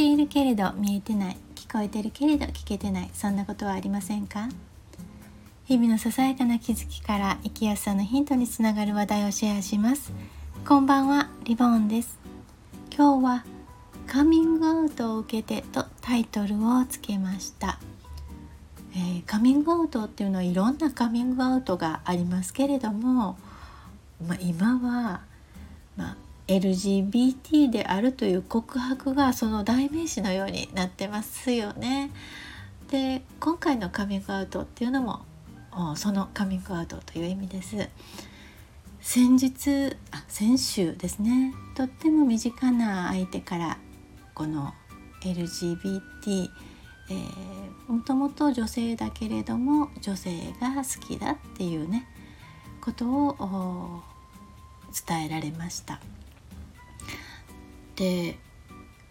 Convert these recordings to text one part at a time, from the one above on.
ているけれど見えてない聞こえてるけれど聞けてないそんなことはありませんか？日々のささやかな気づきから生きやすさのヒントにつながる話題をシェアします。こんばんはリボンです。今日はカミングアウトを受けてとタイトルをつけました。えー、カミングアウトっていうのはいろんなカミングアウトがありますけれども、まあ、今は、まあ、LGBT であるという告白がその代名詞のようになってますよね。で今回のカミングアウトっていうのもそのカミングアウトという意味です。先日あ先週ですねとっても身近な相手からこの LGBT えー、もともと女性だけれども女性が好きだっていうねことを伝えられました。で、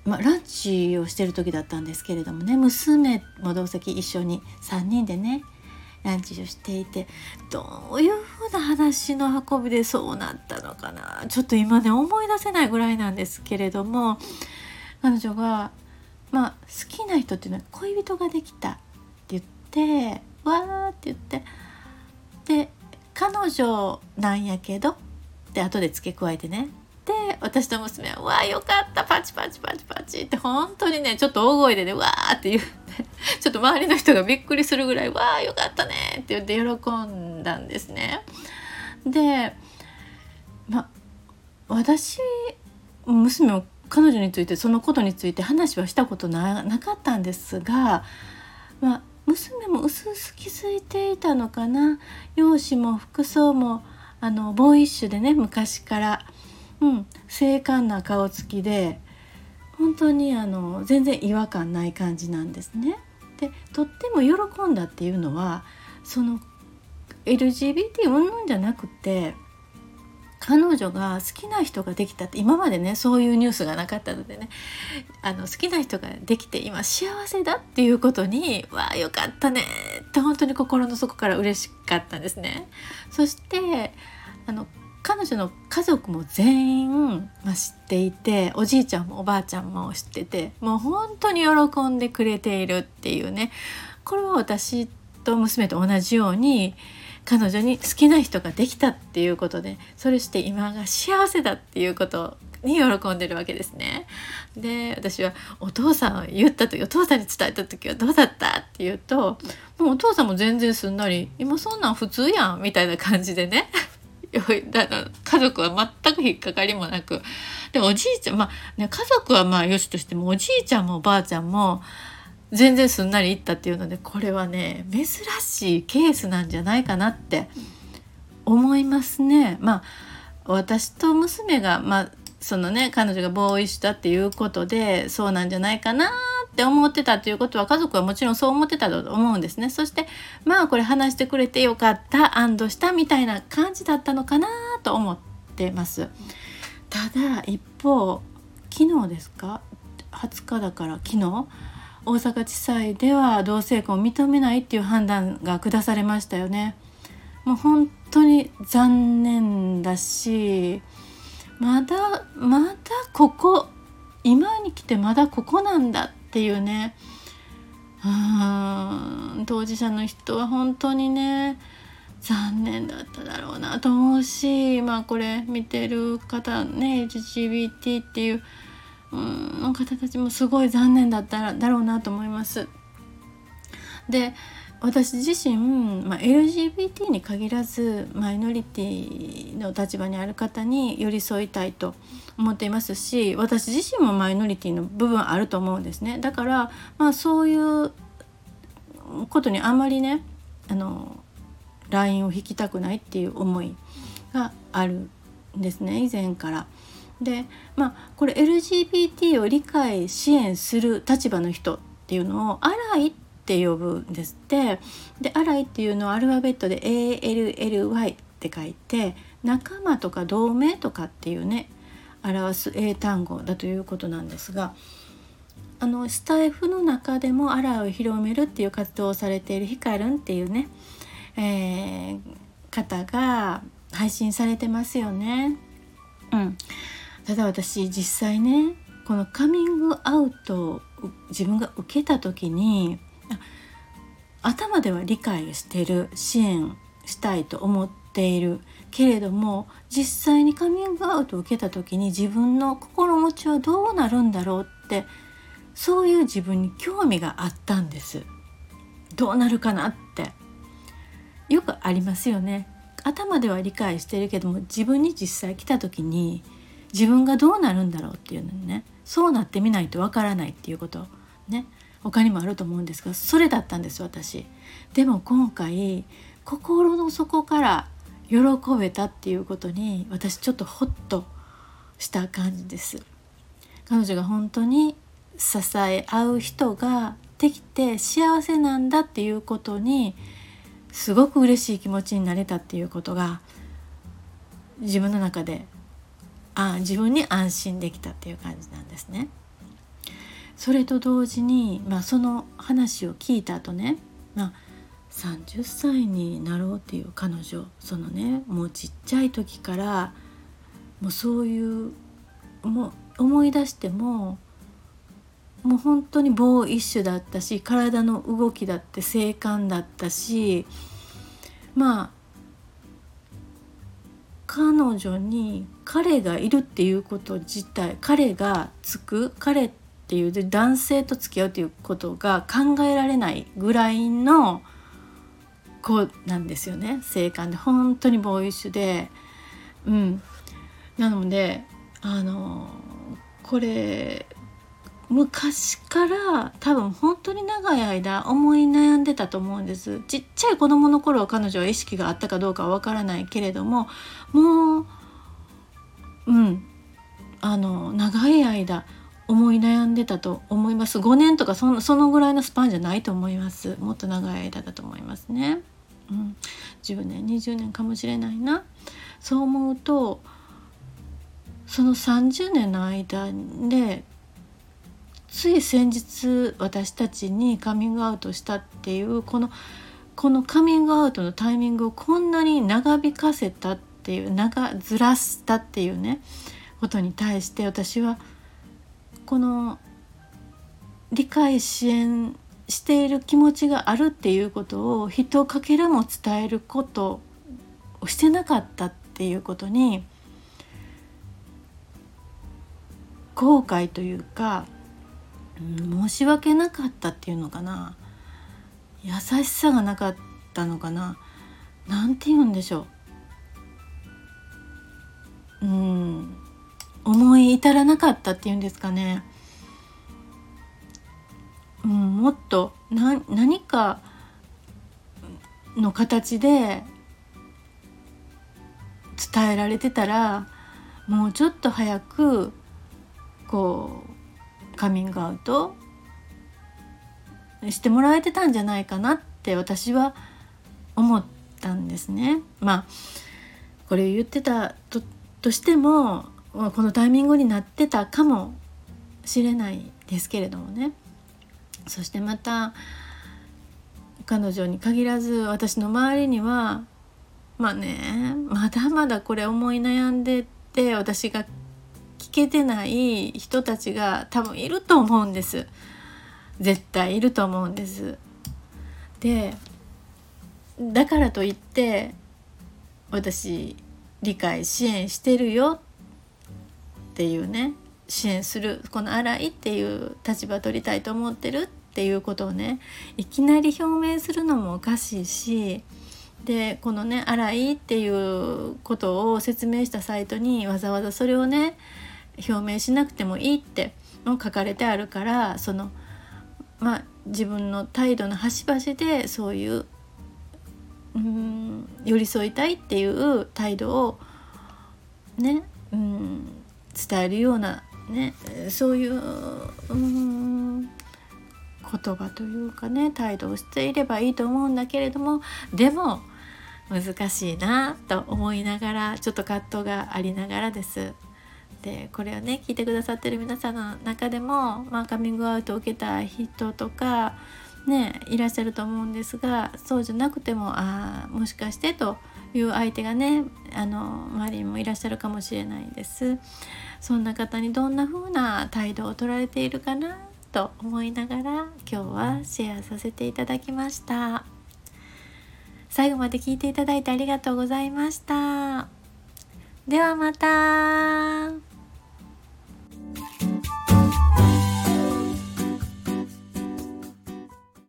まあ、ランチをしてる時だったんですけれどもね娘も同席一緒に3人でねランチをしていてどういうふうな話の運びでそうなったのかなちょっと今ね思い出せないぐらいなんですけれども彼女がまあ好きな人っていうのは恋人ができたって言ってわーって言ってで彼女なんやけどで後で付け加えてねで私と娘は「わよかったパチパチパチパチ」って本当にねちょっと大声でね「わー」って言ってちょっと周りの人がびっくりするぐらい「わあよかったね」って言って喜んだんですね。でま私娘も彼女についてそのことについて話はしたことなかったんですが、ま、娘もうすうす気づいていたのかな容姿も服装もあのボーイッシュでね昔から、うん、精悍な顔つきで本当にあの全然違和感ない感じなんですね。でとっても喜んだっていうのはその LGBT うんぬんじゃなくて彼女が好きな人ができたって今までねそういうニュースがなかったのでねあの好きな人ができて今幸せだっていうことに「わあよかったね」って本当に心の底から嬉しかったんですね。そしてあの彼女の家族も全員、まあ、知っていておじいちゃんもおばあちゃんも知っててもう本当に喜んでくれているっていうねこれは私と娘と同じように彼女に好きな人ができたっていうことでそれして今が幸せだっていうことに喜んでるわけですね。で私はお父さん言った時お父さんに伝えた時はどうだったって言うともうお父さんも全然すんなり今そんなん普通やんみたいな感じでね家族は全く引っかかりもなくでおじいちゃんまあね家族はまあよしとしてもおじいちゃんもおばあちゃんも全然すんなりいったっていうのでこれはね珍しいケースなんじゃないかなって思いますね。まあ私と娘が、まあ、そのね彼女がボーイしたっていうことでそうなんじゃないかなって思ってたっていうことは家族はもちろんそう思ってたと思うんですね。そしてまあこれ話してくれてよかった安堵したみたいな感じだったのかなと思ってます。ただ一方昨日ですか？20日だから昨日大阪地裁では同性婚を認めないっていう判断が下されましたよね。もう本当に残念だしまだまだここ今に来てまだここなんだっていうねうん当事者の人は本当にね残念だっただろうなと思うしまあこれ見てる方ね LGBT っていううんの方たちもすごい残念だっただろうなと思います。で私自身、まあ、LGBT に限らずマイノリティの立場にある方に寄り添いたいと思っていますし私自身もマイノリティの部分あると思うんですねだから、まあ、そういうことにあまりねあのラインを引きたくないっていう思いがあるんですね以前から。でまあこれ LGBT を理解支援する立場の人っていうのを「アライ」って呼ぶんですってで「アライ」っていうのはアルファベットで ALLY って書いて仲間とか同盟とかっていうね表す英単語だということなんですがあのスタイフの中でもアライを広めるっていう活動をされているヒカルンっていうね、えー、方が配信されてますよね。うん、ただ私実際ねこのカミングアウトを自分が受けた時に頭では理解してる支援したいと思っているけれども実際にカミングアウトを受けた時に自分の心持ちはどうなるんだろうってそういう自分に興味があったんです。どうなるかなって。よくありますよね。頭では理解してるけども自分に実際来た時に自分がどうなるんだろうっていうのにね。そうなってみないとわからないっていうこと。ね。他にもあると思うんですがそれだったんです私でも今回心の底から喜べたっていうことに私ちょっとホッとした感じです彼女が本当に支え合う人ができて幸せなんだっていうことにすごく嬉しい気持ちになれたっていうことが自分の中であ自分に安心できたっていう感じなんですね。それと同時に、まあ、その話を聞いた後ね、まあ、30歳になろうっていう彼女そのねもうちっちゃい時からもうそういうもう思い出してももう本当にボーイッシュだったし体の動きだって精悍だったしまあ彼女に彼がいるっていうこと自体彼がつく彼っていうで男性と付き合うっていうことが考えられないぐらいの子なんですよね。精悍で。本当にボーイッシュで。うん。なのであのこれ昔から多分本当に長い間思い悩んでたと思うんです。ちっちゃい子供の頃彼女は意識があったかどうかはわからないけれどももううん。あの長い間思い悩んでたと思います。5年とかそのそのぐらいのスパンじゃないと思います。もっと長い間だと思いますね、うん、10年20年かもしれないな。そう思うとその30年の間でつい先日私たちにカミングアウトしたっていうこのこのカミングアウトのタイミングをこんなに長引かせたっていう長ずらしたっていうねことに対して私はこの理解支援している気持ちがあるっていうことを人をかけらも伝えることをしてなかったっていうことに後悔というか申し訳なかったっていうのかな。優しさがなかったのかな。なんて言うんでしょう。うん。思い至らなかったっていうんですかね、うん、もっとな何かの形で伝えられてたらもうちょっと早くこうカミングアウトしてもらえてたんじゃないかなって私は思ったんですね。まあこれ言ってたととしてもこのタイミングになってたかもしれないですけれどもね。そしてまた彼女に限らず私の周りにはまあねまだまだこれ思い悩んでって私が聞けてない人たちが多分いると思うんです。絶対いると思うんです。でだからといって私理解支援してるよっていうね支援するこの新井っていう立場取りたいと思ってるっていうことをねいきなり表明するのもおかしいしでこのね「新井」っていうことを説明したサイトにわざわざそれをね表明しなくてもいいって書かれてあるからそのまあ自分の態度の端々でそういううん寄り添いたいっていう態度をねうん伝えるようなねそういううん言葉というかね態度をしていればいいと思うんだけれどもでも難しいなと思いながらちょっと葛藤がありながらです。でこれをね聞いてくださってる皆さんの中でも、まあ、カミングアウトを受けた人とかねいらっしゃると思うんですがそうじゃなくてもあもしかしてという相手がねあの周りにもいらっしゃるかもしれないです。そんな方にどんな風な態度を取られているかなと思いながら今日はシェアさせていただきました。最後まで聞いていただいてありがとうございました。ではまた。